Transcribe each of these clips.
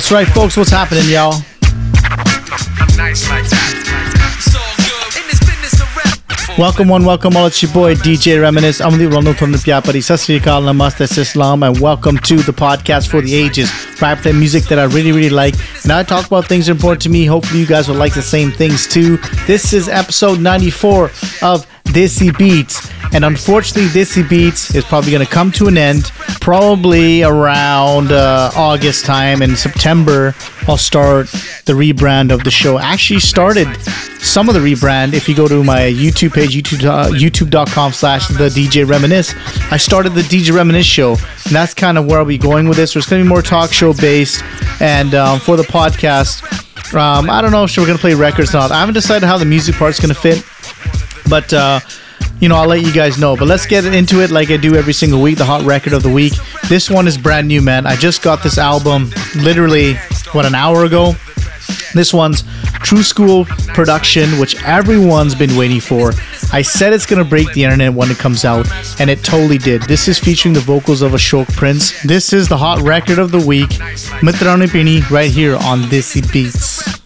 That's right, folks. What's happening, y'all? Welcome, one, welcome all. It's your boy DJ Reminisce. I'm the Ronald Pyapari. Sasrikal Namaste Islam, and welcome to the podcast for the ages. I play music that I really, really like, and I talk about things important to me. Hopefully, you guys will like the same things too. This is episode 94 of Desi Beats, and unfortunately, Desi Beats is probably going to come to an end probably around uh, August time. In September, I'll start the rebrand of the show. Actually started some of the rebrand. If you go to my YouTube page, YouTube, uh, youtube.com slash the DJ Reminisce, I started the DJ Reminisce show. And that's kind of where I'll be going with this. There's going to be more talk show based. And um, for the podcast, um, I don't know if we're going to play records or not. I haven't decided how the music part's going to fit. But, uh, you know, I'll let you guys know. But let's get into it like I do every single week, the hot record of the week. This one is brand new, man. I just got this album literally, what, an hour ago? This one's Tru-Skool Production, which everyone's been waiting for. I said it's gonna break the internet when it comes out, and it totally did. This is featuring the vocals of Ashok Prince. This is the hot record of the week, Mittran Neh Peeni, right here on Desi Beats.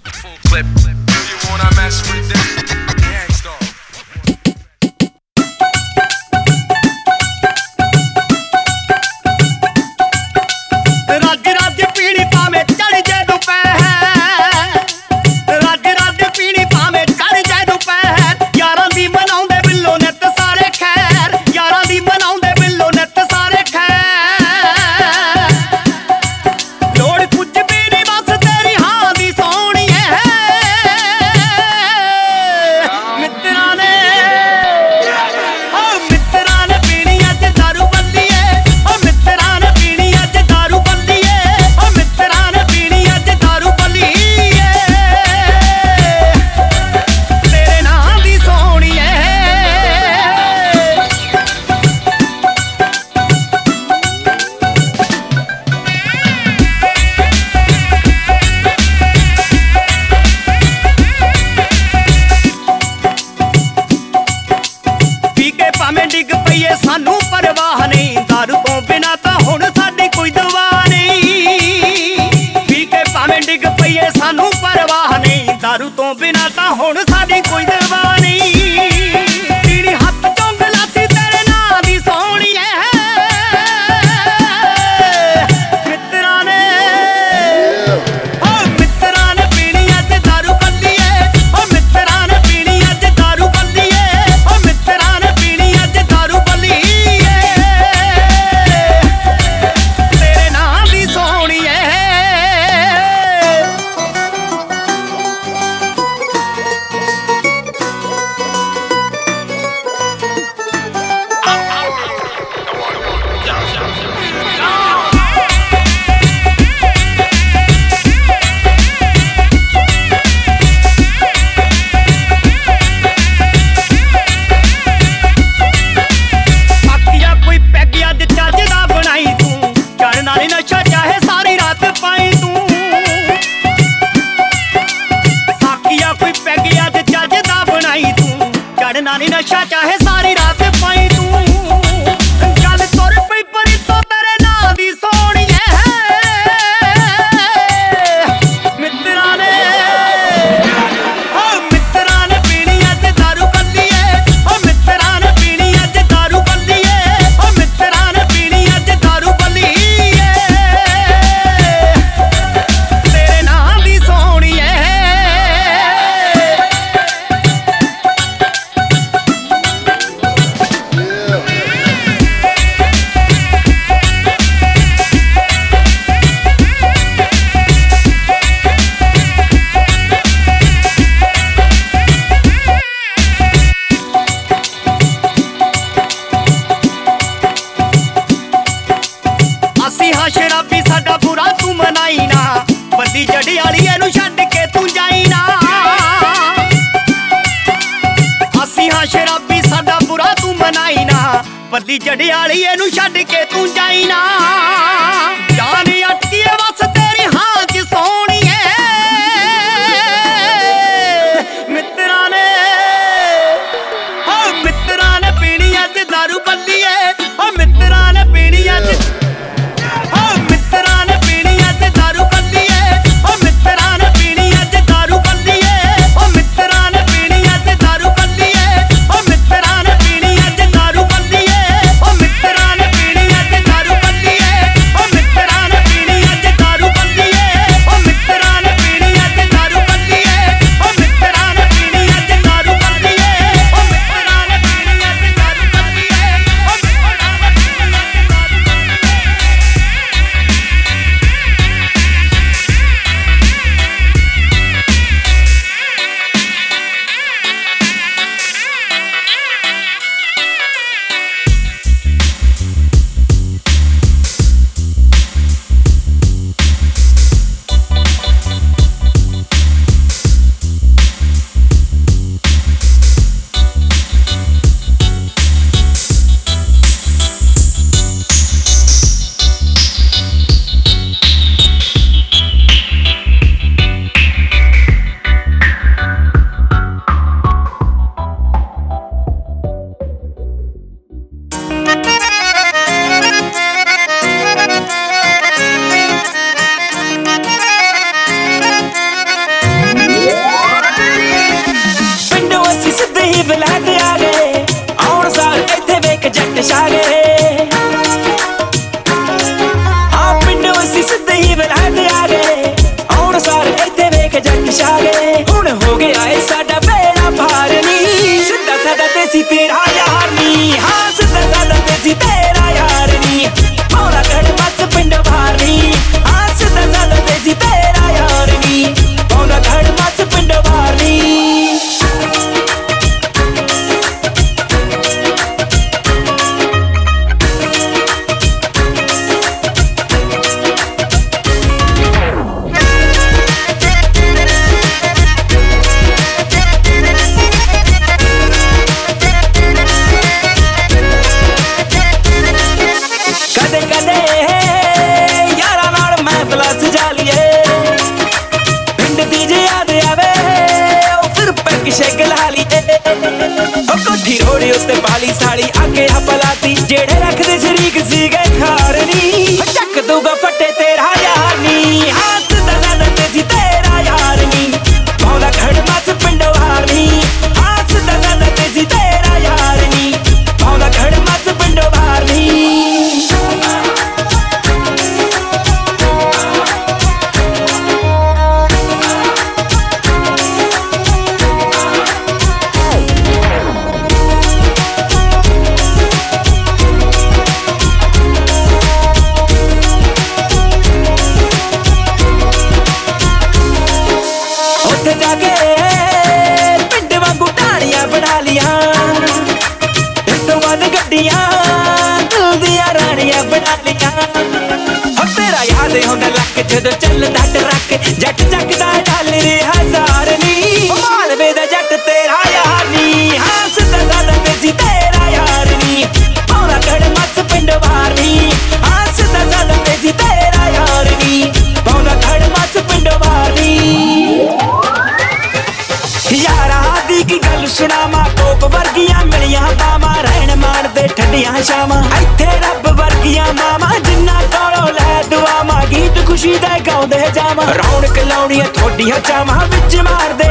ਦੇ ਗਾਉਂਦੇ ਜਾਵਾਂ। ਰੌਣਕ ਲਾਉਣੀਆਂ ਥੋਡੀਆਂ ਚਾਵਾਂ ਵਿੱਚ ਮਾਰਦੇ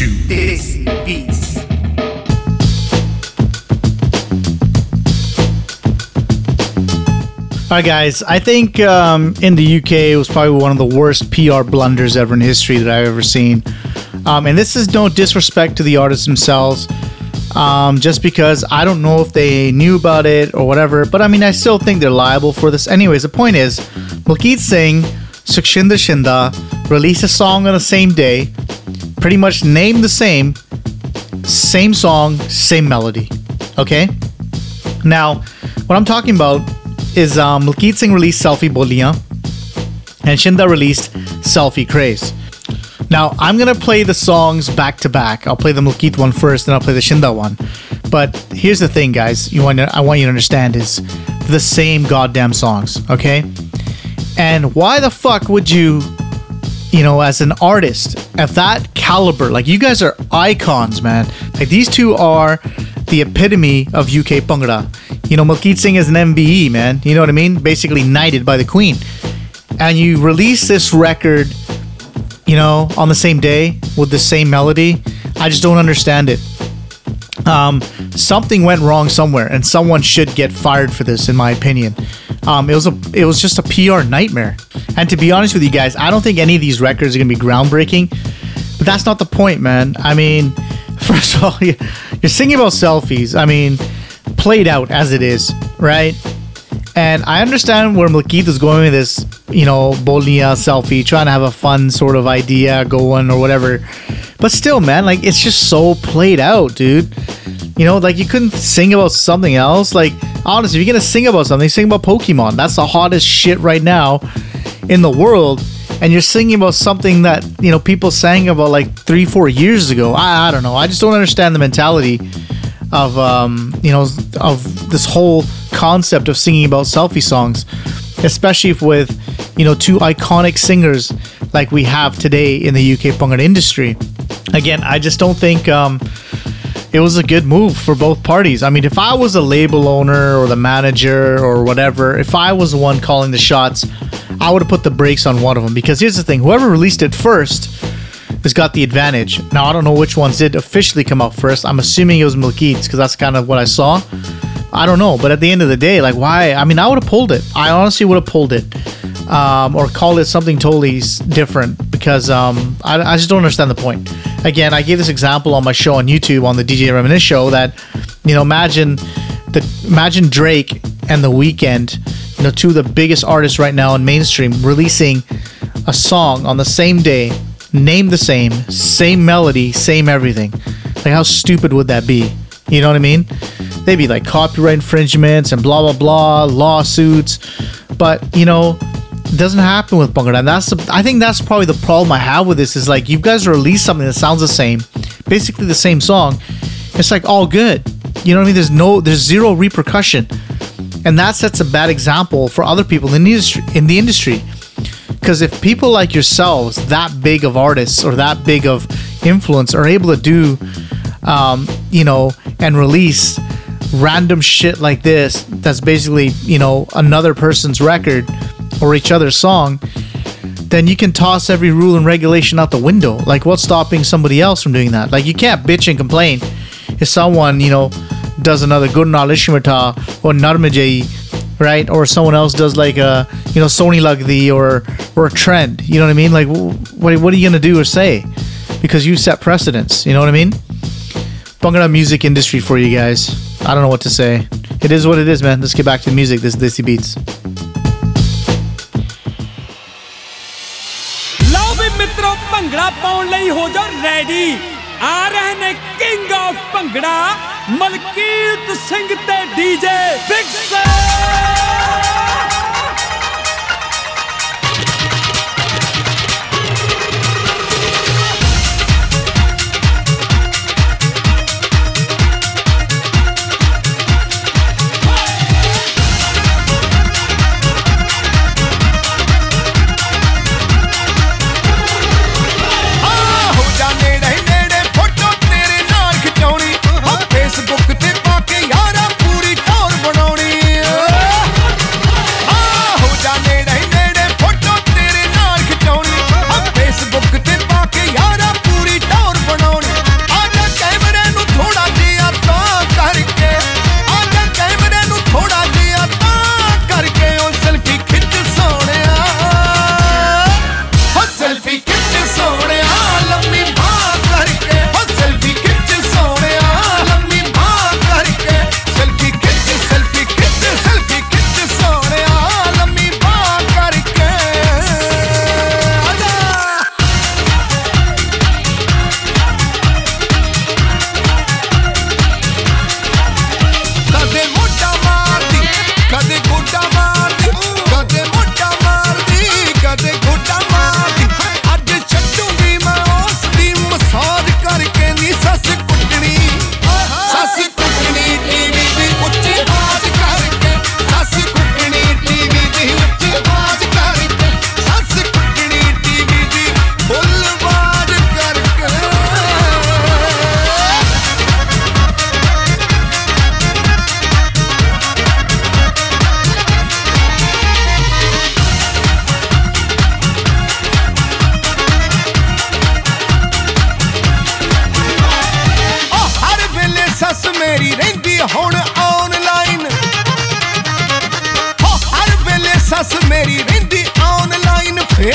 locked into Desi Beats. All right, guys. I think um, in the UK it was probably one of the worst PR blunders ever in history that I've ever seen. Um, and this is no disrespect to the artists themselves, um, just because I don't know if they knew about it or whatever. But I mean, I still think they're liable for this. Anyways, the point is, Malkit Singh, Sukshinder Shinda released a song on the same day, pretty much named the same, same song, same melody. Okay. Now, what I'm talking about is um, Malkit Singh released Selfie Boliyan and Shinda released Selfie Craze. Now, I'm gonna play the songs back to back. I'll play the Malkit one first, then I'll play the Shinda one. But here's the thing, guys. You want to, I want you to understand is the same goddamn songs, okay? And why the fuck would you, you know, as an artist if that caliber, like you guys are icons, man. Like these two are the epitome of UK Bhangra. You know, Malkit Singh is an MBE, man. You know what I mean? Basically knighted by the Queen. And you release this record, you know, on the same day with the same melody. I just don't understand it. Um, something went wrong somewhere, and someone should get fired for this, in my opinion. Um, it was a, it was just a PR nightmare. And to be honest with you guys, I don't think any of these records are gonna be groundbreaking. That's not the point, man. I mean, first of all, you- you're singing about selfies. I mean, played out as it is, right? And I understand where Malkit is going with this, you know, Boliyan selfie, trying to have a fun sort of idea going or whatever. But still, man, like it's just so played out, dude. You know, like you couldn't sing about something else. Like, honestly, if you're gonna sing about something, sing about Pokemon. That's the hottest shit right now in the world. And you're singing about something that, you know, people sang about like three, four years ago. I, I don't know. I just don't understand the mentality of um, you know of this whole concept of singing about selfie songs, especially with you know two iconic singers like we have today in the UK Bhangra industry. Again, I just don't think um, it was a good move for both parties. I mean, if I was a label owner or the manager or whatever, if I was the one calling the shots, I would have put the brakes on one of them because here's the thing: whoever released it first has got the advantage. Now I don't know which ones did officially come out first. I'm assuming it was Malkit's because that's kind of what I saw. I don't know, but at the end of the day, like why? I mean, I would have pulled it. I honestly would have pulled it, um, or called it something totally different because um, I, I just don't understand the point. Again, I gave this example on my show on YouTube on the DJ Reminisce show that you know imagine the imagine Drake and The Weeknd, you know, two of the biggest artists right now in mainstream, releasing a song on the same day, name the same, same melody, same everything. Like how stupid would that be? You know what I mean? They'd be like copyright infringements and blah blah blah, lawsuits. But you know, doesn't happen with Bhangra. And that's the, I think that's probably the problem I have with this is like you guys release something that sounds the same, basically the same song. It's like all good. You know what I mean? There's no there's zero repercussion. And that sets a bad example for other people in the industry in the industry. Because if people like yourselves, that big of artists or that big of influence, are able to do, um, you know, and release random shit like this, that's basically, you know, another person's record or each other's song, then you can toss every rule and regulation out the window. Like, what's stopping somebody else from doing that? Like, you can't bitch and complain if someone, you know, does another Gurna mata or Narmajai, right? Or someone else does like a, you know, Soni Lagdi or, or a trend. You know what I mean? Like, what, what are you going to do or say? Because you set precedence. You know what I mean? Bhangra music industry for you guys. I don't know what to say. It is what it is, man. Let's get back to the music. This is Desi Beats. Bhangra ਪਾਉਣ ਲਈ ਹੋ ਜਾ ready ਆ ਰਹੇ ਨੇ ਮਲਕੀਤ ਸਿੰਘ ਤੇ DJ fix ਹੋ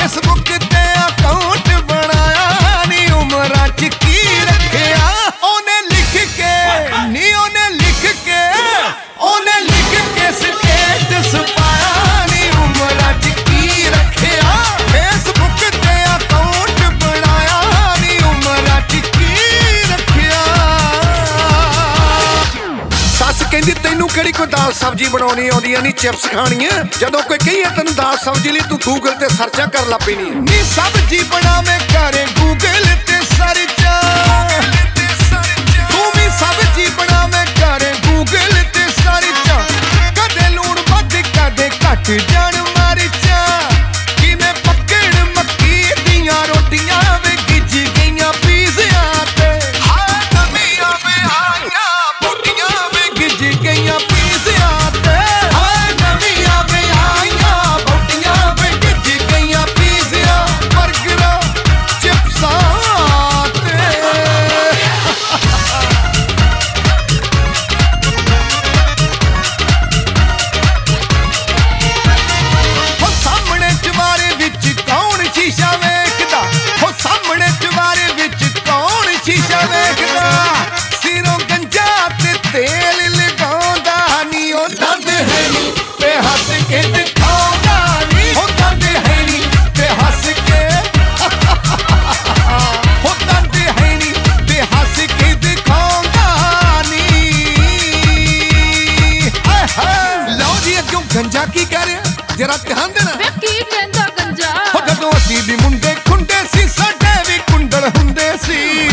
Facebook, ਸਬਜ਼ੀ ਬਣਾਉਣੀ ਆਉਂਦੀਆਂ ਨਹੀਂ ਚਿਪਸ ਖਾਣੀਆਂ। ਜਦੋਂ ਕੋਈ ਕਹੀਏ ਤੈਨੂੰ ਦਾਲ ਸਬਜ਼ੀ ਲਈ, ਤੂੰ ਗੂਗਲ ਤੇ ਸਰਚਾਂ ਕਰ ਲਾ ਪੈਣੀ ਨੀ। ਸਬਜ਼ੀ ਬਣਾਵੇਂ ਘਰੇ ਗੂਗਲ ਤੇ ਸਰਚਾਂ ਤੂੰ ਵੀ ਸਬਜ਼ੀ ਬਣਾਵੇਂ ਘਰੇ ਗੂਗਲ ਤੇ ਸਰਚਾਂ ਕਦੇ ਲੂਣ ਵੱਧ, ਕਦੇ ਘੱਟ ਜਾਣ। ਗੰਜਾ ਕੀ ਕਹਿ ਰਿਹਾ? ਜਰਾ ਧਿਆਨ ਦੇਣਾ। ਵੇ ਕੀ ਕਹਿੰਦਾ ਗੰਜਾ? ਹੋ ਜਦੋਂ ਅਸੀਂ ਵੀ ਮੁੰਡੇ ਖੁੰਡੇ ਸੀ ਸਾਡੇ ਵੀ ਕੁੰਡਲ ਹੁੰਦੇ ਸੀ।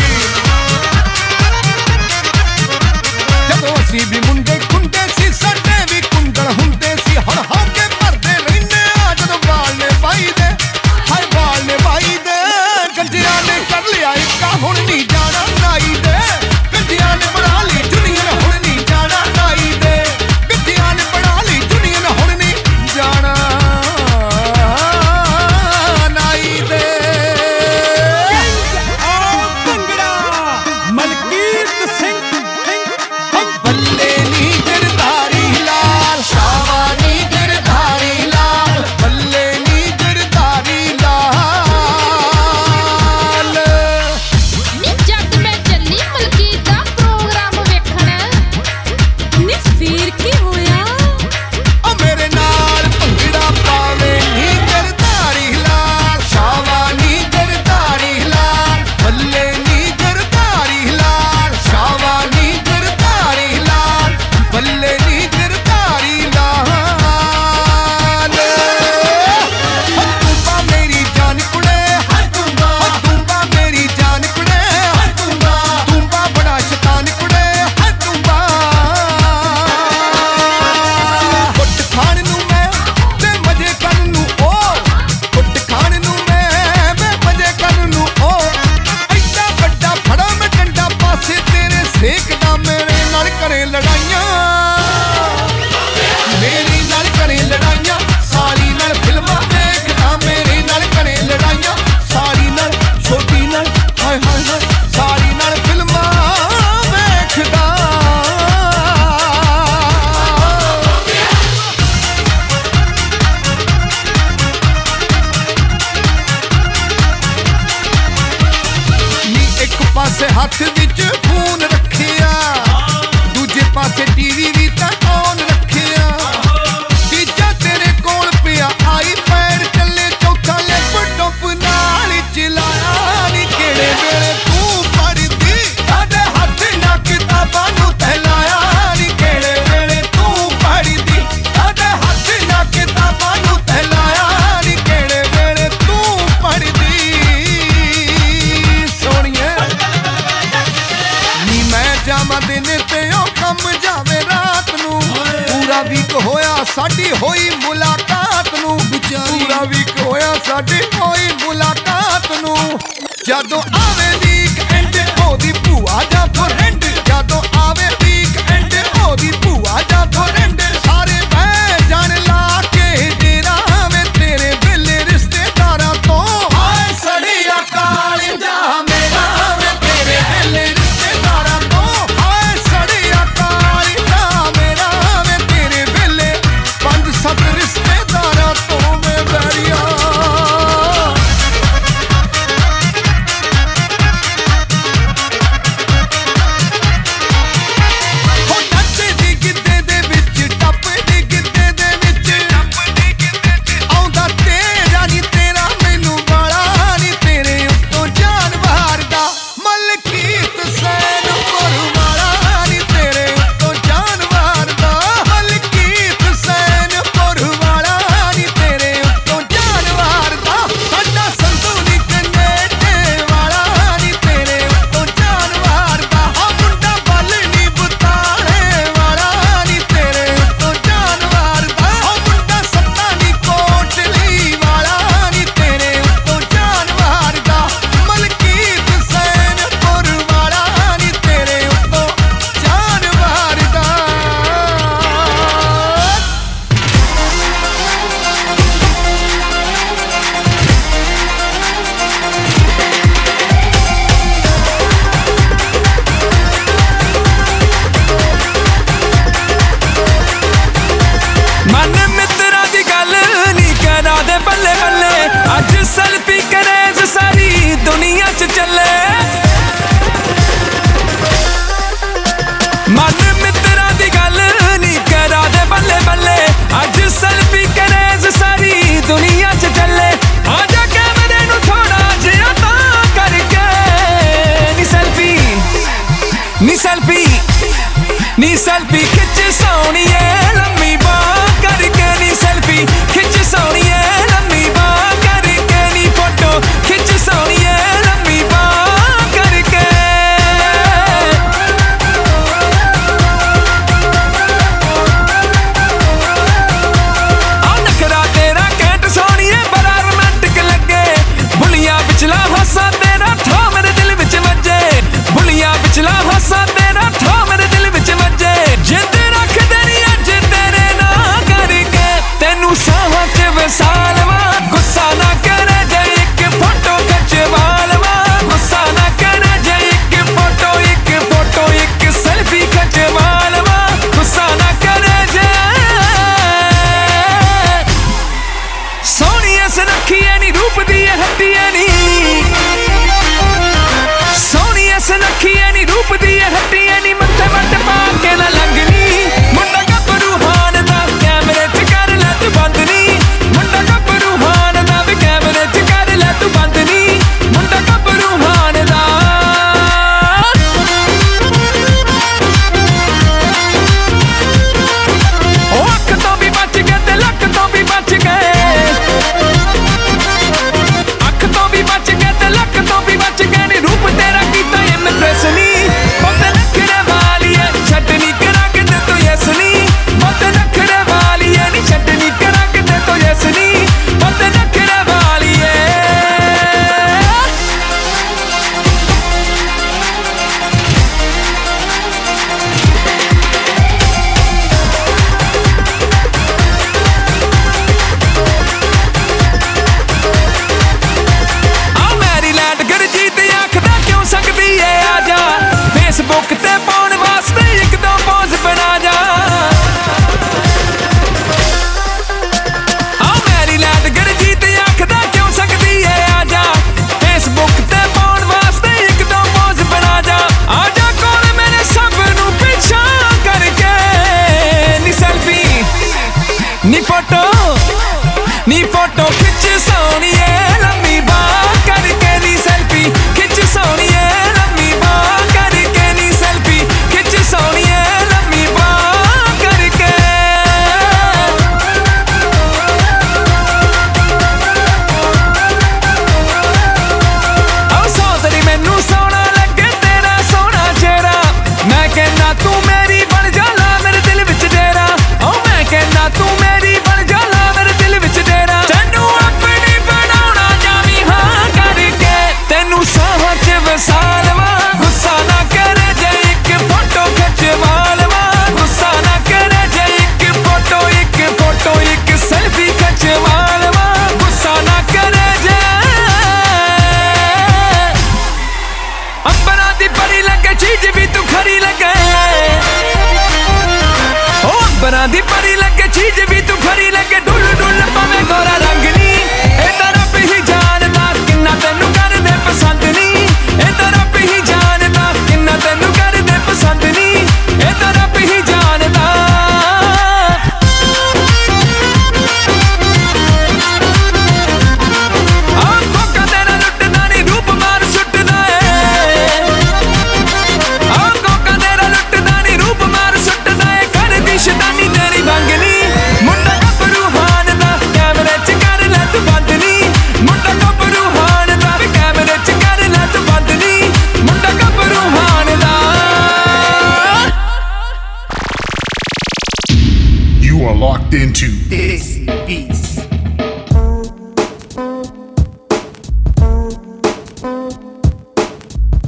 Locked into Desi Beats.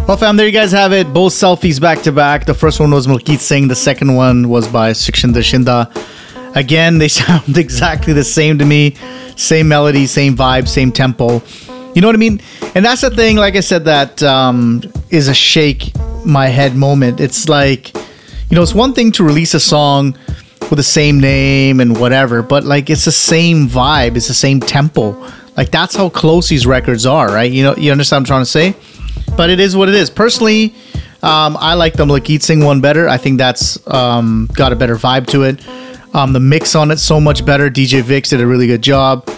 Well, fam, there you guys have it. Both selfies back to back. The first one was Malkit Singh. The second one was by Sukshinder Shinda. Again, they sound exactly the same to me. Same melody, same vibe, same tempo. You know what I mean? And that's the thing. Like I said, that um, is a shake my head moment. It's like, you know, it's one thing to release a song with the same name and whatever, but like it's the same vibe, it's the same tempo. Like that's how close these records are, right? You know, you understand what I'm trying to say? But it is what it is. Personally, um, I like the Malkit Singh one better. I think that's um, got a better vibe to it. Um, the mix on it so much better. DJ Vix did a really good job.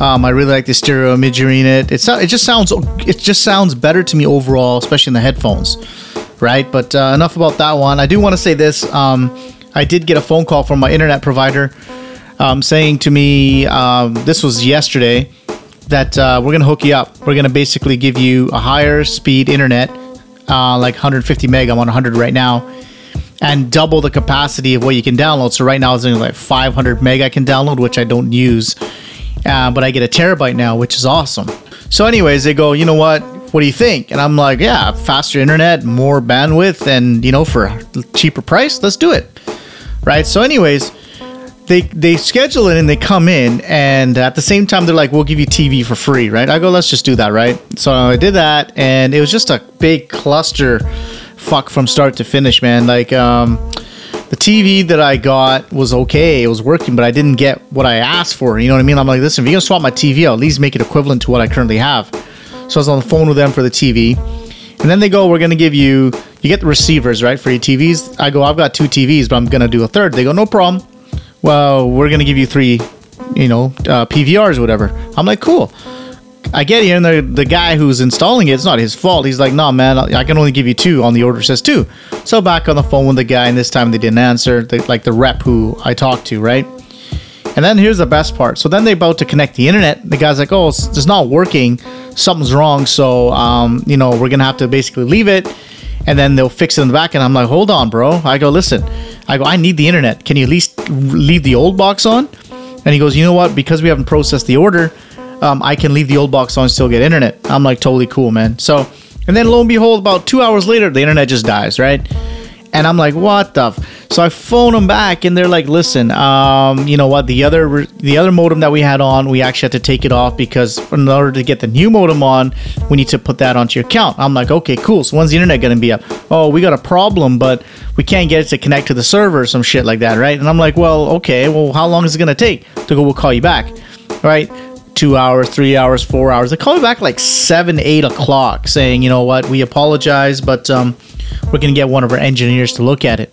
Um, I really like the stereo imagery in it. It's it just sounds it just sounds better to me overall, especially in the headphones, right? But uh, enough about that one. I do want to say this. Um, I did get a phone call from my internet provider um, saying to me um, this was yesterday that uh, we're gonna hook you up. We're gonna basically give you a higher speed internet, uh, like 150 meg. I'm on 100 right now, and double the capacity of what you can download. So right now it's only like 500 meg I can download, which I don't use, uh, but I get a terabyte now, which is awesome. So, anyways, they go, you know what? What do you think? And I'm like, yeah, faster internet, more bandwidth, and you know, for a cheaper price, let's do it. Right. So, anyways, they they schedule it and they come in and at the same time they're like we'll give you tv for free right i go let's just do that right so i did that and it was just a big cluster fuck from start to finish man like um the TV that I got was okay. It was working, but I didn't get what I asked for. You know what I mean? I'm like, listen, if you're gonna swap my TV out, at least make it equivalent to what I currently have. So I was on the phone with them for the TV. And then they go, we're gonna give you you get the receivers, right, for your TVs. I go, I've got two TVs, but I'm gonna do a third. They go, no problem. Well, we're gonna give you three, you know, uh, PVRs whatever. I'm like, cool. I get here and the the guy who's installing it, it's not his fault. He's like, no, man, I can only give you two. On the order says two. So back on the phone with the guy, and this time they didn't answer. They, like the rep who I talked to, right? And then here's the best part. So then they're about to connect the internet. The guy's like, oh, it's, it's not working. Something's wrong. So, um, you know, we're going to have to basically leave it and then they'll fix it in the back. And I'm like, hold on, bro. I go, listen, I go, I need the internet. Can you at least leave the old box on? And he goes, you know what? Because we haven't processed the order, um, I can leave the old box on and still get internet. I'm like, totally cool, man. So, and then lo and behold, about two hours later, the internet just dies, right? And I'm like, what the? F-? So I phone them back, and they're like, listen, um, you know what? The other the other modem that we had on, we actually had to take it off because in order to get the new modem on, we need to put that onto your account. I'm like, okay, cool. So when's the internet gonna be up? Oh, we got a problem, but we can't get it to connect to the server, or some shit like that, right? And I'm like, well, okay, well, how long is it gonna take? To go, we'll call you back, right? Two hours, three hours, four hours. They call me back like seven, eight o'clock, saying, you know what, we apologize, but um, we're gonna get one of our engineers to look at it.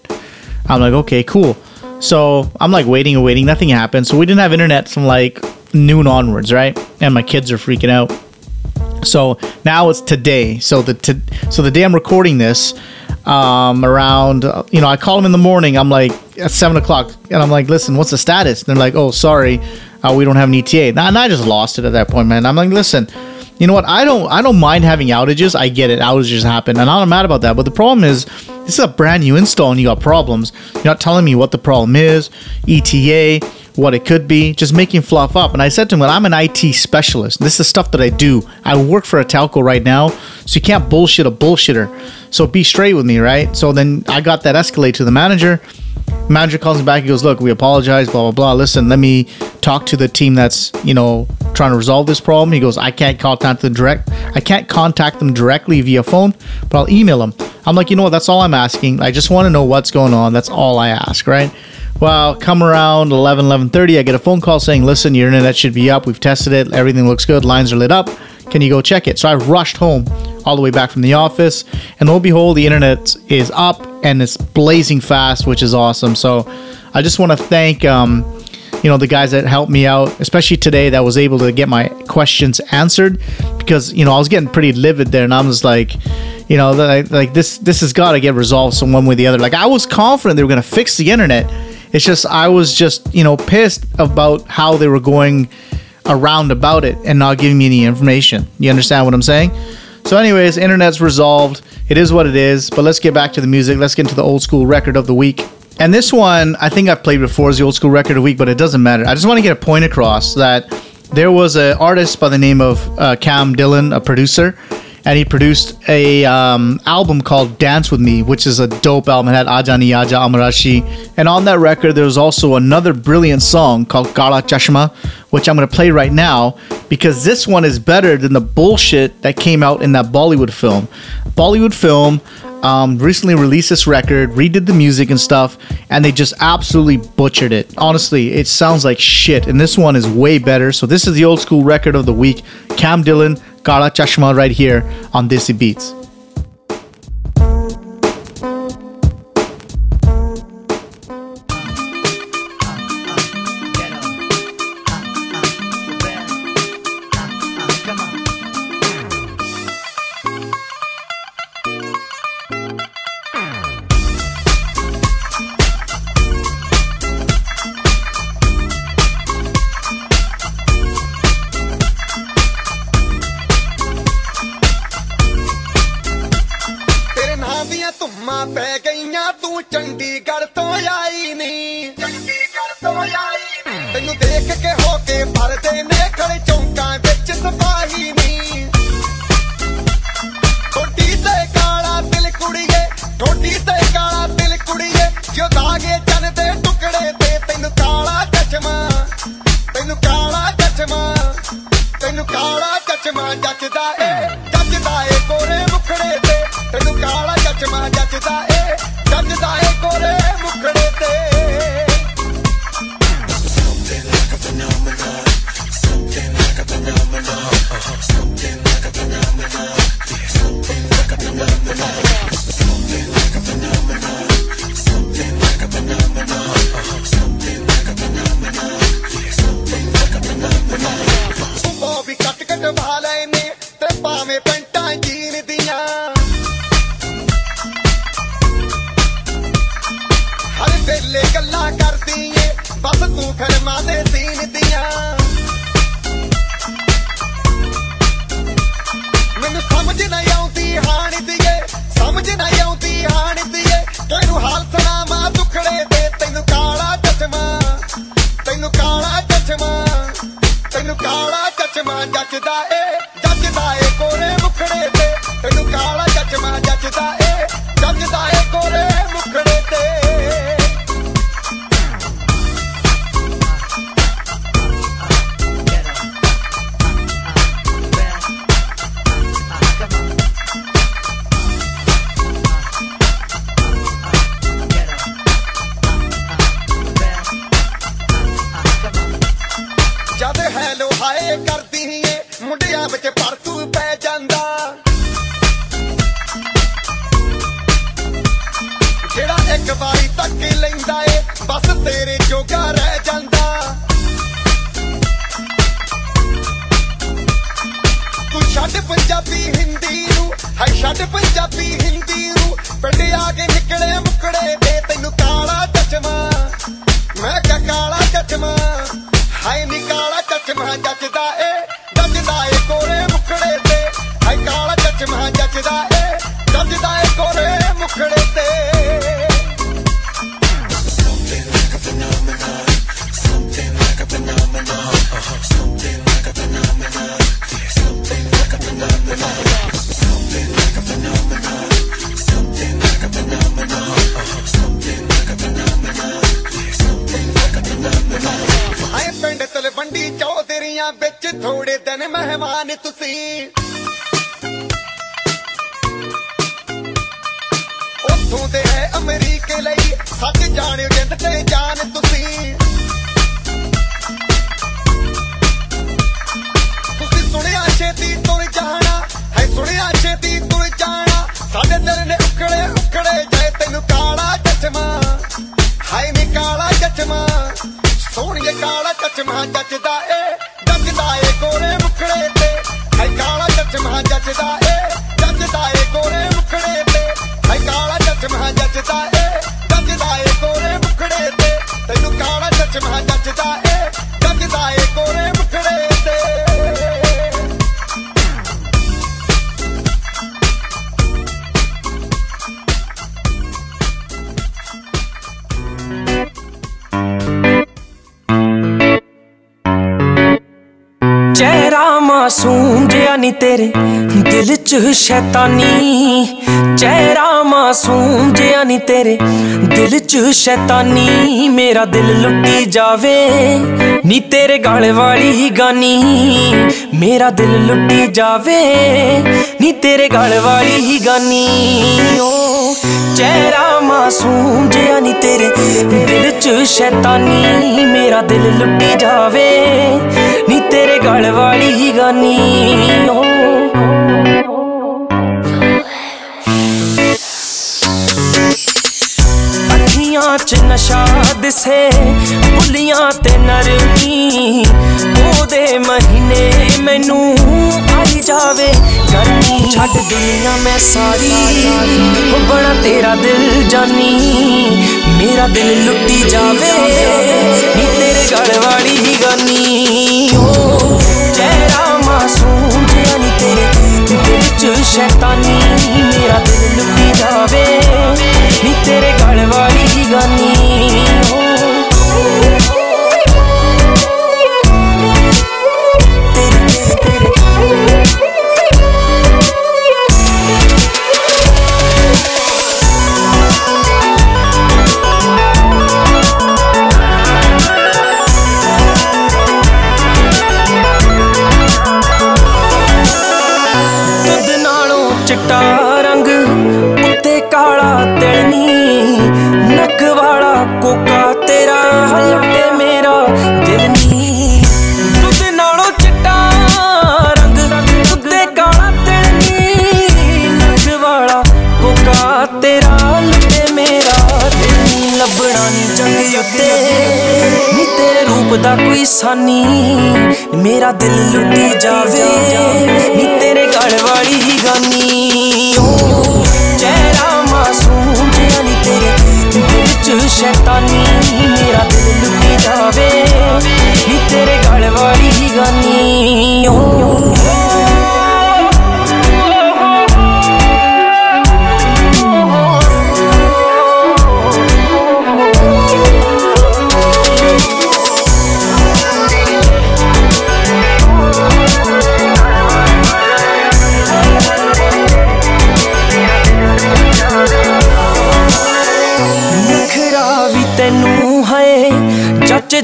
I'm like, okay, cool. So I'm like waiting and waiting, nothing happened. So we didn't have internet from like noon onwards, right? And my kids are freaking out. So now it's today. So the so the day I'm recording this, um, around uh, you know I call them in the morning. I'm like at seven o'clock, and I'm like, listen, what's the status? And they're like, oh, sorry, we don't have an ETA. And I- just lost it at that point, man. I'm like, listen, you know what? I don't I don't mind having outages. I get it. Outages happen, and I'm not mad about that. But the problem is, this is a brand new install, and you got problems. You're not telling me what the problem is, ETA, what it could be, just making fluff up. And I said to him, well, I'm an IT specialist. This is stuff that I do. I work for a telco right now, so you can't bullshit a bullshitter. So be straight with me, right? So then I got that escalate to the manager. Manager calls me back. He goes, "Look, we apologize. Blah blah blah. Listen, let me talk to the team that's you know trying to resolve this problem." He goes, "I can't contact them direct. I can't contact them directly via phone, but I'll email them." I'm like, you know what? That's all I'm asking. I just want to know what's going on. That's all I ask, right? Well, come around 11, 11.30, I get a phone call saying, listen, your internet should be up. We've tested it. Everything looks good. Lines are lit up. Can you go check it? So I rushed home all the way back from the office. And lo and behold, the internet is up and it's blazing fast, which is awesome. So I just want to thank, um, you know, the guys that helped me out, especially today that was able to get my questions answered because, you know, I was getting pretty livid there and I'm just like, you know, like, like this, this has got to get resolved some one way or the other. Like I was confident they were going to fix the internet. It's just I was just you know pissed about how they were going around about it and not giving me any information. You understand what I'm saying? So, anyways, internet's resolved. It is what it is. But let's get back to the music. Let's get into the old school record of the week. And this one, I think I've played before as the old school record of the week, but it doesn't matter. I just want to get a point across that there was an artist by the name of uh, Kam Dhillon, a producer, and he produced a um, album called Dance with Me, which is a dope album. It had Aja Amarashi, and on that record there was also another brilliant song called Kala Chashma, which I'm gonna play right now because this one is better than the bullshit that came out in that Bollywood film. Bollywood film um, recently released this record, redid the music and stuff, and they just absolutely butchered it. Honestly, it sounds like shit, and this one is way better. So this is the old school record of the week. Kam Dhillon, Kala Chashma, right here on Desi Beats. ਦੀਆਂ ਧੁੰਮਾਂ ਪੈ ਗਈਆਂ, ਤੂੰ ਚੰਡੀਗੜ੍ਹ ਤੋਂ ਆਈ ਨੀ। ਚੰਡੀਗੜ੍ਹ ਤੋਂ ਆਈ ਨੀ ਤੈਨੂੰ ਦੇਖ ਕੇ ਹੋ ਕੇ ਭਰਦੇ ਨੇ, ਖੜੇ ਚੌਂਕਾਂ ਵਿੱਚ ਸਿਪਾਹੀ ਨੀ। ਟੋਟੀ ਤੇ ਕਾਲਾ ਦਿਲ ਕੁੜੀਏ ਟੋਟੀ ਤੇ ਕਾਲਾ ਦਿਲ ਕੁੜੀਏ ਜੋ ਦਾਗੇ ਚੰਨ ਦੇ ਟੁਕੜੇ ਤੇ ਤੈਨੂੰ ਕਾਲਾ ਚਸ਼ਮਾ। ਤੈਨੂੰ ਕਾਲਾ ਚਸ਼ਮਾ, ਤੈਨੂੰ ਕਾਲਾ ਚਸ਼ਮਾ ਜੱਜਦਾ ਏ। ਮੁੰਡਿਆਂ ਵਿੱਚ ਪਰਤੂ ਪੈ ਜਾਂਦਾ। ਜਿਹੜਾ ਇੱਕ ਵਾਰੀ ਤੱਕ ਲੈਂਦਾ ਏ, ਬਸ ਤੇਰੇ ਜੋਗਾ ਰਹਿ ਜਾਂਦਾ। ਤੂੰ ਛੱਡ ਪੰਜਾਬੀ ਹਿੰਦੀ ਨੂੰ, ਹਾਏ ਛੱਡ ਪੰਜਾਬੀ ਹਿੰਦੀ ਨੂੰ। ਪਿੰਡ ਆ ਕੇ ਨਿਕਲੇ ਮੁਕੜੇ ਤੇ ਤੈਨੂੰ ਕਾਲਾ ਚਸ਼ਮਾ। ਮੈਂ ਕਿਹਾ ਕਾਲਾ ਚਸ਼ਮਾ, ਹਾਏ ਨੀ ਕਾਲਾ ਚਸ਼ਮਾ ਜੱਜਦਾ ਜੱਜਦਾ ਮਾਸੂਮ ਜਿਹਾ ਨੀ ਤੇਰੇ ਦਿਲ 'ਚ ਸ਼ੈਤਾਨੀ। ਚਿਹਰਾ ਮਾਸੂਮ ਜਿਹਾ ਨੀ ਤੇਰੇ ਦਿਲ 'ਚ ਸ਼ੈਤਾਨੀ। ਮੇਰਾ ਦਿਲ ਲੁੱਟੀ ਜਾਵੇ, ਨੀ ਤੇਰੇ ਗਲ ਵਾਲੀ ਗਾਨੀ। ਮੇਰਾ ਦਿਲ ਲੁੱਟੀ ਜਾਵੇ, ਨੀ ਤੇਰੇ ਗਲ ਵਾਲੀ ਗਾਨੀ। ਓ ਚਿਹਰਾ ਮਾਸੂਮ ਜਿਹਾ ਨੀ ਤੇਰੇ ਦਿਲ 'ਚ ਸ਼ੈਤਾਨੀ। ਮੇਰਾ ਦਿਲ ਲੁੱਟੀ ਜਾਵੇ ਨੀ ਤੇਰੇ ਗਲ ਵਾਲੀ ਗਾਨੀ ਅੱਖੀਆਂ 'ਚ ਨਸ਼ਾ ਦਿਸੇ ਬੁੱਲੀਆਂ ਤੇ ਨਰਮੀ ਉਹਦੇ ਮਹੀਨੇ ਮੈਨੂੰ ਆਈ ਜਾਵੇ ਗਰਮੀ ਛੱਡ ਦੁਨੀਆ ਮੈਂ ਸਾਰੀ ਉਹ ਬੜਾ ਤੇਰਾ ਦਿਲ ਜਾਨੀ ਮੇਰਾ ਦਿਲ ਲੁੱਟੀ ਜਾਵੇ ਨੀ ਤੇਰੇ ਗਲ ਵਾਲੀ ਹੀ ਗਾਨੀ 'ਚ ਸ਼ੈਤਾਨੀ ਮੇਰਾ ਦਿਲ ਲੁੱਟੀ ਜਾਵੇ। ਨੀ ਤੇਰੇ ਗਲ ਵਾਲੀ ਹੀ ਗਾਨੀ ਤੇਰਾ ਹਲਟੇ ਮੇਰਾ ਦਿਲ ਨੀ। ਦੁੱਧ ਨਾਲੋਂ ਚਿੱਟਾ ਰੰਗ, ਉੱਤੇ ਕਾਲਾ ਤਿਲਨੀ ਨੱਕ ਵਾਲਾ ਕੋਕਾ ਤੇਰਾ ਲੁੱਟੇ ਮੇਰਾ ਦਿਲ ਨੀ। ਲੱਭਣਾ ਨੀ ਜੰਗ ਉੱਤੇ ਨੀ ਤੇਰੇ ਰੂਪ ਦਾ ਕੋਈ ਸਾਨੀ। ਮੇਰਾ ਦਿਲ ਲੁੱਟੀ ਜਾਵੇ, ਨੀ ਤੇਰੇ ਗਲ ਵਾਲੀ ਗਾਨੀ। ਓ ਚਿਹਰਾ ਮਾਸੂਮ ਜਿਹਾ ਨੀ ਤੇਰੇ ਦਿਲ ਚ ਸ਼ੈਤਾਨੀ।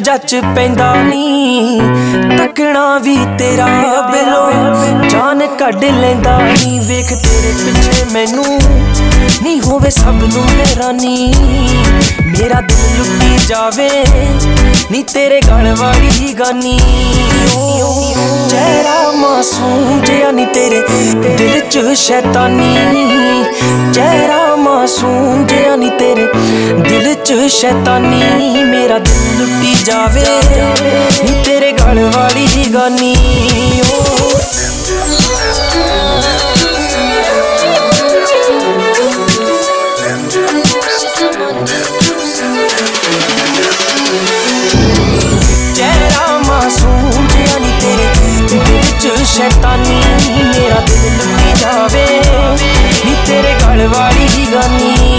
ਜੱਚ ਜੱਚ ਪੈਂਦਾ ਨੀ ਤੱਕਣਾ ਵੀ ਤੇਰਾ ਬਿਲੋ। ਜਾਨ ਕੱਢ ਲੈਂਦਾ ਨੀ ਵੇਖ ਤੇਰੇ ਪਿੱਛੇ ਮੈਨੂੰ ਨਹੀਂ ਹੋਵੇ ਸਭ ਨੂੰ ਹੈਰਾਨੀ। ਮੇਰਾ ਦਿਲ ਲੁੱਟੀ ਜਾਵੇ ਨੀ ਤੇਰੇ ਗਲ ਵਾਲੀ ਗਾਨੀ। ਓ ਚਿਹਰਾ ਮਾਸੂਮ ਜਿਹਾ ਨੀ ਤੇਰੇ ਦਿਲ ਚ ਸ਼ੈਤਾਨੀ। ਚਿਹਰਾ ਮਾਸੂਮ ਜਿਹਾ ਨੀ ਤੇਰੇ ਦਿਲ ਚ ਸ਼ੈਤਾਨੀ, ਮੇਰਾ ਦਿਲ ਲੁੱਟੀ ਜਾਵੇ। ਤੇਰੇ ਗਲ ਵਾਲੀ ਗਾਨੀ ਓ। ਚਿਹਰਾ ਮਾਸੂਮ ਜਿਹਾ ਤੇਰੇ ਦਿਲ ਚ ਸ਼ੈਤਾਨੀ, ਮੇਰਾ ਦਿਲ ਲੁੱਟੀ ਜਾਵੇ। Everybody got me.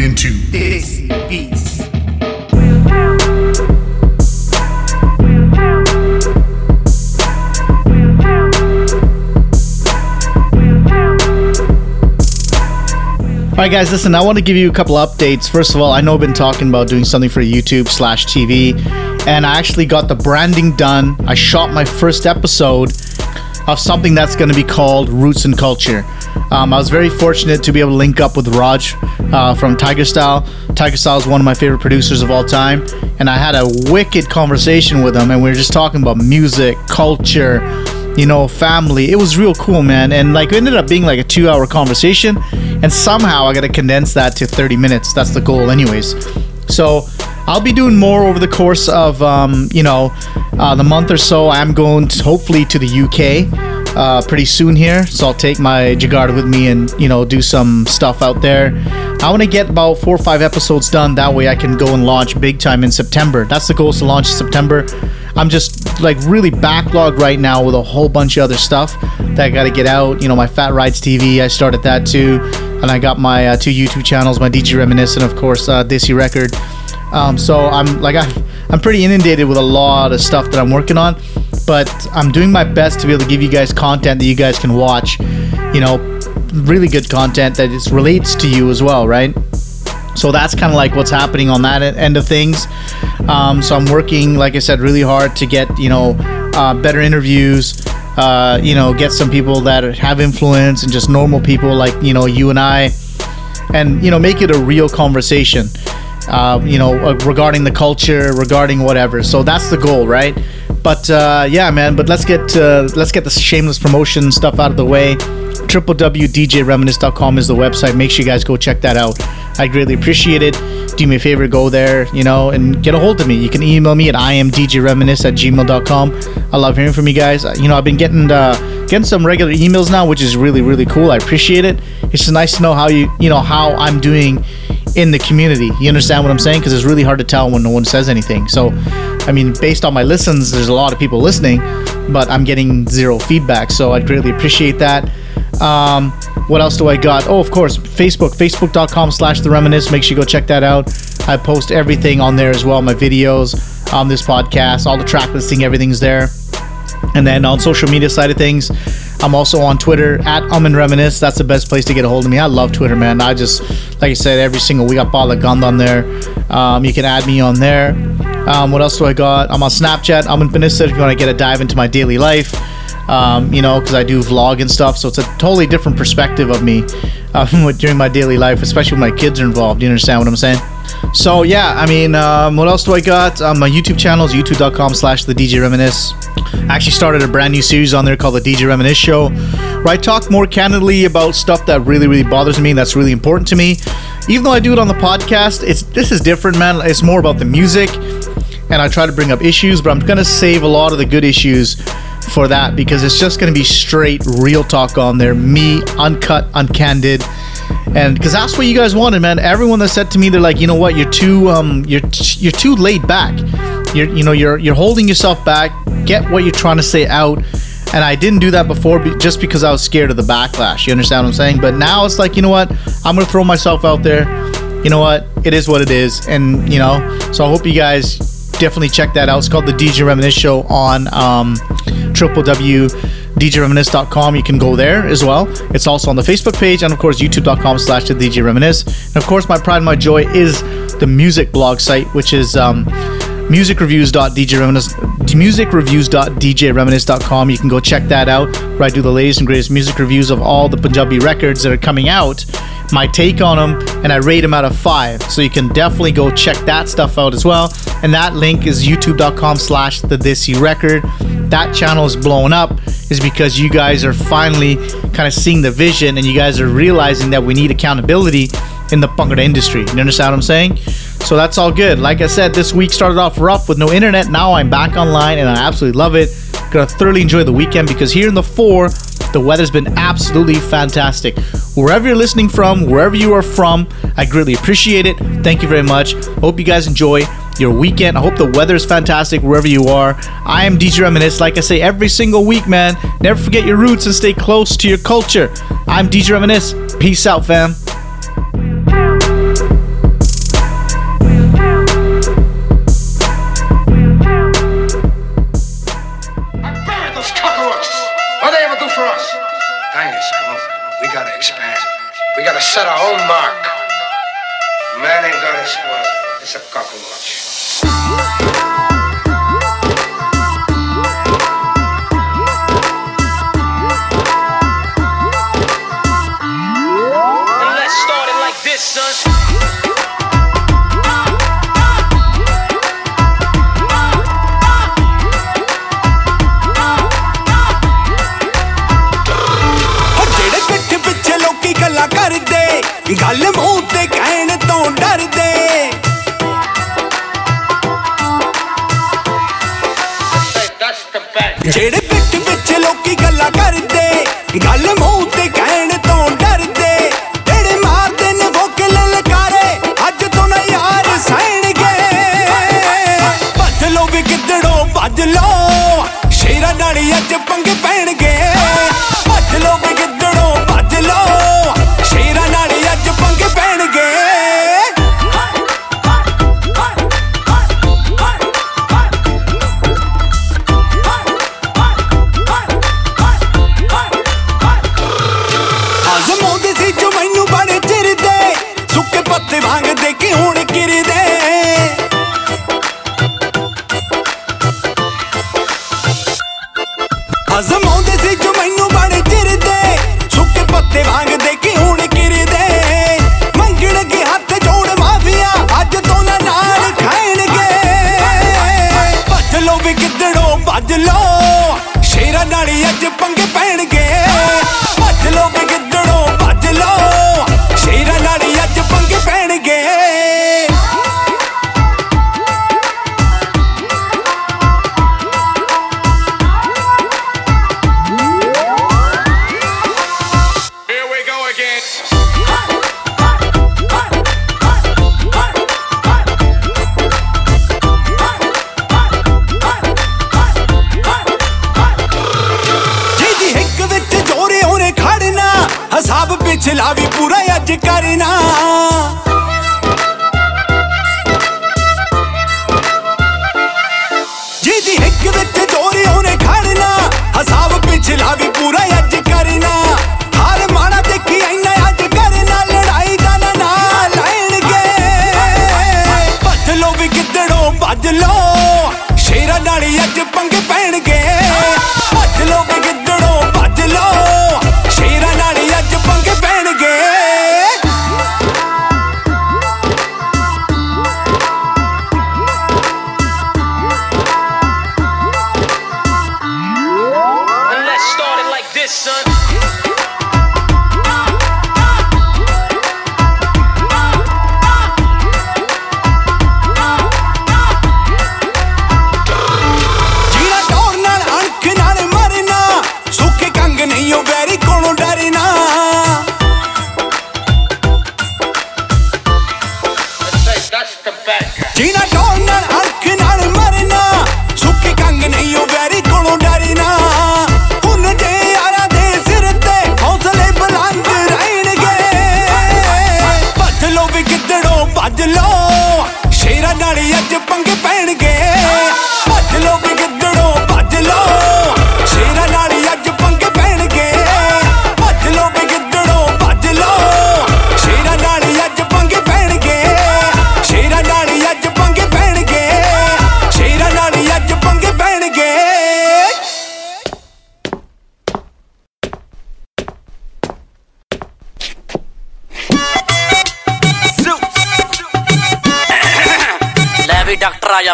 Are locked into All right, guys, listen, I want to give you a couple updates. First of all, I know I've been talking about doing something for YouTube slash TV, and I actually got the branding done. I shot my first episode of something that's going to be called Roots and Culture. Um, I was very fortunate to be able to link up with Raj uh, from Tiger Style. Tiger Style is one of my favorite producers of all time, and I had a wicked conversation with him, and we were just talking about music, culture, you know, family. It was real cool, man. And like, it ended up being like a two hour conversation. And somehow I got to condense that to 30 minutes. That's the goal, anyways. So I'll be doing more over the course of, um, you know, uh, the month or so. I'm going to, hopefully to the UK uh, pretty soon here. So I'll take my Jagard with me and, you know, do some stuff out there. I want to get about four or five episodes done. That way I can go and launch big time in September. That's the goal is to launch in September. I'm just like really backlogged right now with a whole bunch of other stuff that I got to get out. You know, my Fat Rides TV, I started that too. And I got my uh, two YouTube channels, my DJ Reminisce, of course, uh, Desi Record. Um, so I'm like, I, I'm pretty inundated with a lot of stuff that I'm working on. But I'm doing my best to be able to give you guys content that you guys can watch. You know, really good content that is, relates to you as well, right? So that's kind of like what's happening on that end of things. Um, so I'm working, like I said, really hard to get you know uh, better interviews. Uh, you know, get some people that have influence and just normal people like you know you and I, and you know make it a real conversation. Uh, you know, uh, regarding the culture, regarding whatever. So that's the goal, right? But uh, yeah, man. But let's get uh, let's get the shameless promotion stuff out of the way www.djreminisce.com is the website. Make sure you guys go check that out. I greatly appreciate it. Do me a favor, go there, you know, and get a hold of me. You can email me at imdjreminisce at gmail.com. I love hearing from you guys. Uh, You know, I've been getting uh, getting some regular emails now, which is really, really cool. I appreciate it. It's just nice to know how you, you know, how I'm doing in the community. You understand what I'm saying? Because it's really hard to tell when no one says anything. So, I mean, based on my listens, there's a lot of people listening, but I'm getting zero feedback. So I'd greatly appreciate that. Um, what else do I got? Oh, of course, Facebook, facebook.com slash the reminisce. Make sure you go check that out. I post everything on there as well, my videos, on this podcast, all the track listing, everything's there. And then on social media side of things, I'm also on Twitter at Um and Reminisce. That's the best place to get a hold of me. I love Twitter, man. I just, like I said, every single week I Bala Gund on there. Um, you can add me on there. Um, what else do I got? I'm on Snapchat. I'm in Panissa if you want to get a dive into my daily life. Um, you know, because I do vlog and stuff, so it's a totally different perspective of me uh, during my daily life, especially when my kids are involved. You understand what I'm saying? So yeah, I mean, um, what else do I got? Um, my YouTube channel is youtube.com slash the DJ Reminisce. I actually started a brand new series on there called the DJ Reminisce Show, where I talk more candidly about stuff that really, really bothers me and that's really important to me. Even though I do it on the podcast, it's this is different, man. It's more about the music, and I try to bring up issues, but I'm gonna save a lot of the good issues for that because it's just gonna be straight real talk on there, me uncut, uncandid and because that's what you guys wanted, man. Everyone that said to me, they're like, you know what, you're too, um, you're t- you're too laid back. You're, you know, you're you're holding yourself back. Get what you're trying to say out. And I didn't do that before be- just because I was scared of the backlash. You understand what I'm saying? But now it's like, you know what, I'm gonna throw myself out there. You know what, it is what it is, and you know, so I hope you guys definitely check that out. It's called the DJ Reminisce Show on um, www.djreminisce.com. You can go there as well. It's also on the Facebook page and of course youtube.com slash the DJ Reminisce. And of course, my pride and my joy is the music blog site, which is um, musicreviews.djreminisce.com. You can go check that out where I do the latest and greatest music reviews of all the Punjabi records that are coming out my take on them, and I rate them out of five. So you can definitely go check that stuff out as well. And that link is youtube.com slash the Desi record. That channel is blowing up is because you guys are finally kind of seeing the vision and you guys are realizing that we need accountability in the Bhangra industry. You understand what I'm saying? So that's all good. Like I said, this week started off rough with no internet. Now I'm back online and I absolutely love it. Gonna thoroughly enjoy the weekend because here in the four, the weather's been absolutely fantastic. Wherever you're listening from, wherever you are from, I greatly appreciate it. Thank you very much. Hope you guys enjoy your weekend. I hope the weather is fantastic wherever you are. I am DJ Reminisce. Like I say every single week, man, never forget your roots and stay close to your culture. I'm DJ Reminisce. Peace out, fam.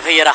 भैया।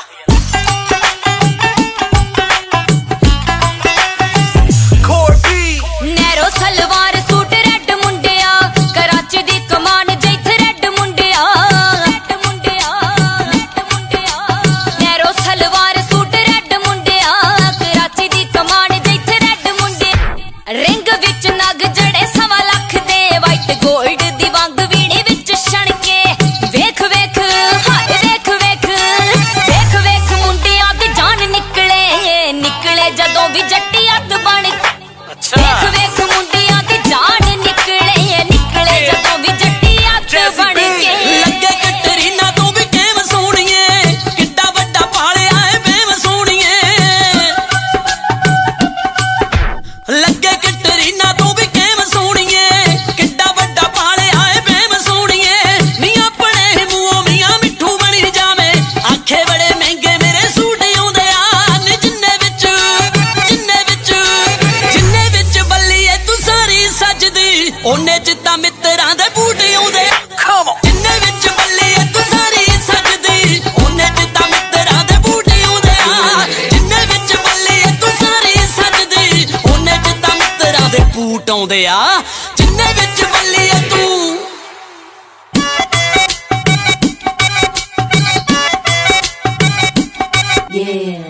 yeah.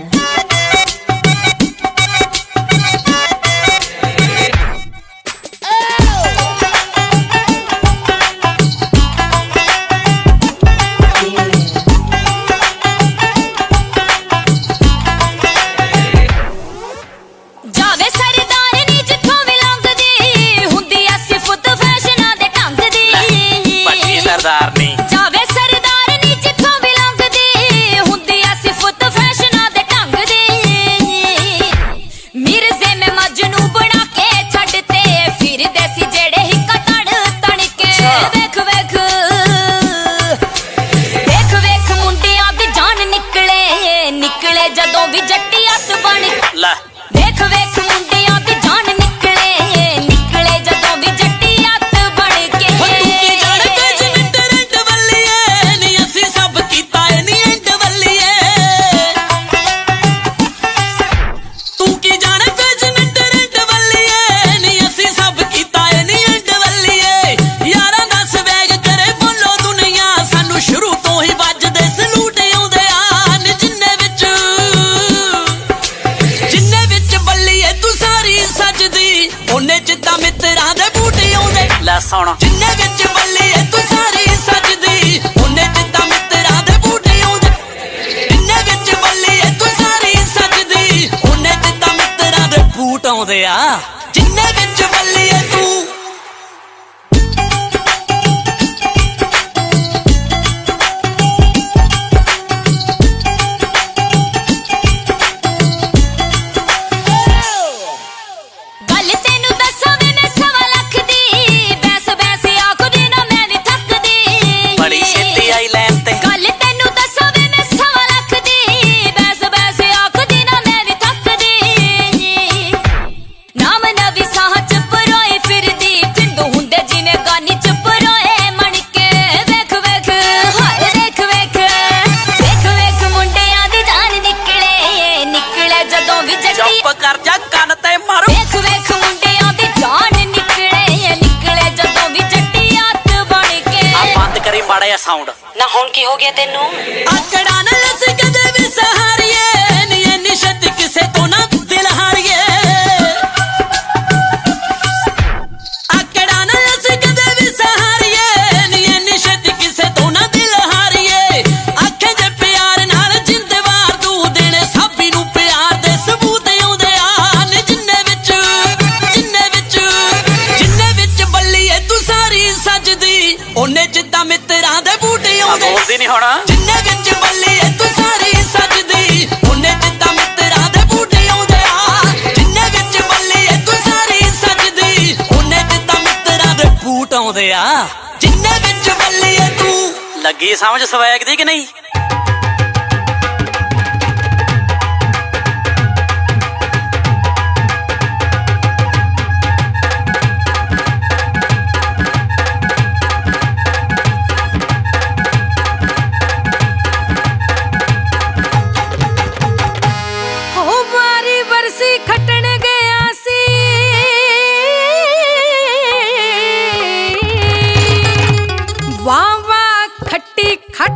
de no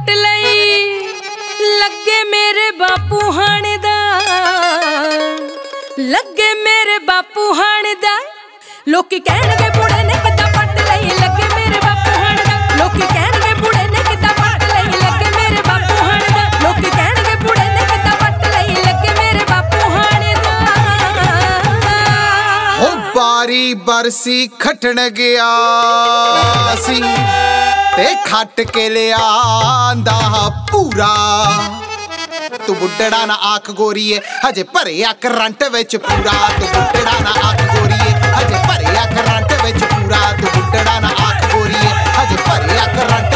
ਲੁੱਟ ਲਈ। ਲੱਗੇ ਮੇਰੇ ਬਾਪੂ ਹਣ ਦਾ ਲੱਗੇ ਮੇਰੇ ਬਾਪੂ ਹਣ ਦਾ ਲੋਕੀ ਕਹਿਣਗੇ ਬੁੜੇ ਨੇ ਕਿੱਦਾਂ ਪੱਟ ਲਈ। ਲੱਗੇ ਮੇਰੇ ਬਾਪੂ ਹਣ ਦਾ ਲੋਕੀ ਕਹਿਣਗੇ ਬੁੜੇ ਨੇ ਕਿੱਦਾਂ ਪੱਟ ਲਈ। ਲੱਗੇ ਮੇਰੇ ਬਾਪੂ ਹਣ ਦਾ ਲੋਕੀ ਕਹਿਣਗੇ ਬੁੜੇ ਨੇ ਕਿੱਦਾਂ ਪੱਟ ਲਈ। ਲੱਗੇ ਮੇਰੇ ਬਾਪੂ ਹਣ ਦਾ ਉਹ ਬਾਰੀ ਬਰਸੀ ਖਟਣ ਗਿਆ ਸੀ। ਤੇ ਖੱਟ ਕੇ ਲਿਆਂਦਾ ਪੂਰਾ। ਤੂੰ ਬੁੱਢੜਾ ਨਾ ਆਖ ਗੋਰੀਏ, ਹਜੇ ਭਰਿਆ ਕਰੰਟ ਵਿੱਚ ਪੂਰਾ। ਤੂੰ ਬੁੱਢੜਾ ਨਾ ਆਖ ਗੋਰੀਏ, ਹਜੇ ਭਰਿਆ ਕਰੰਟ ਵਿੱਚ ਪੂਰਾ। ਤੂੰ ਬੁੱਢੜਾ ਨਾ ਆਖ ਗੋਰੀਏ, ਹਜੇ ਭਰਿਆ current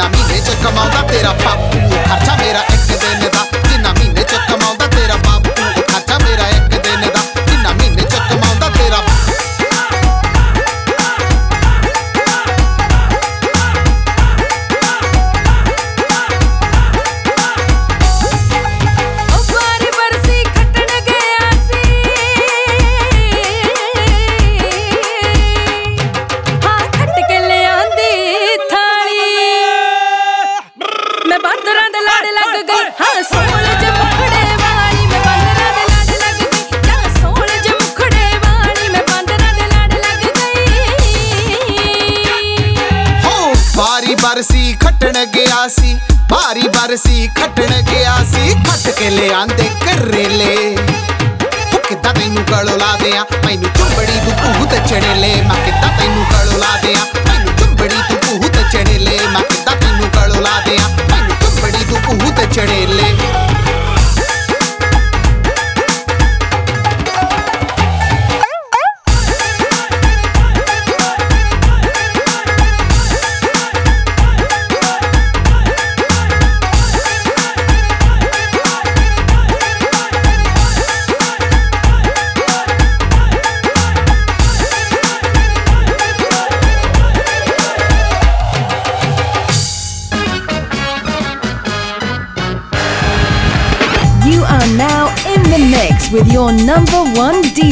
na minha rede é cama da terapia. Carta meira é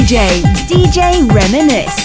DJ, DJ Reminisce.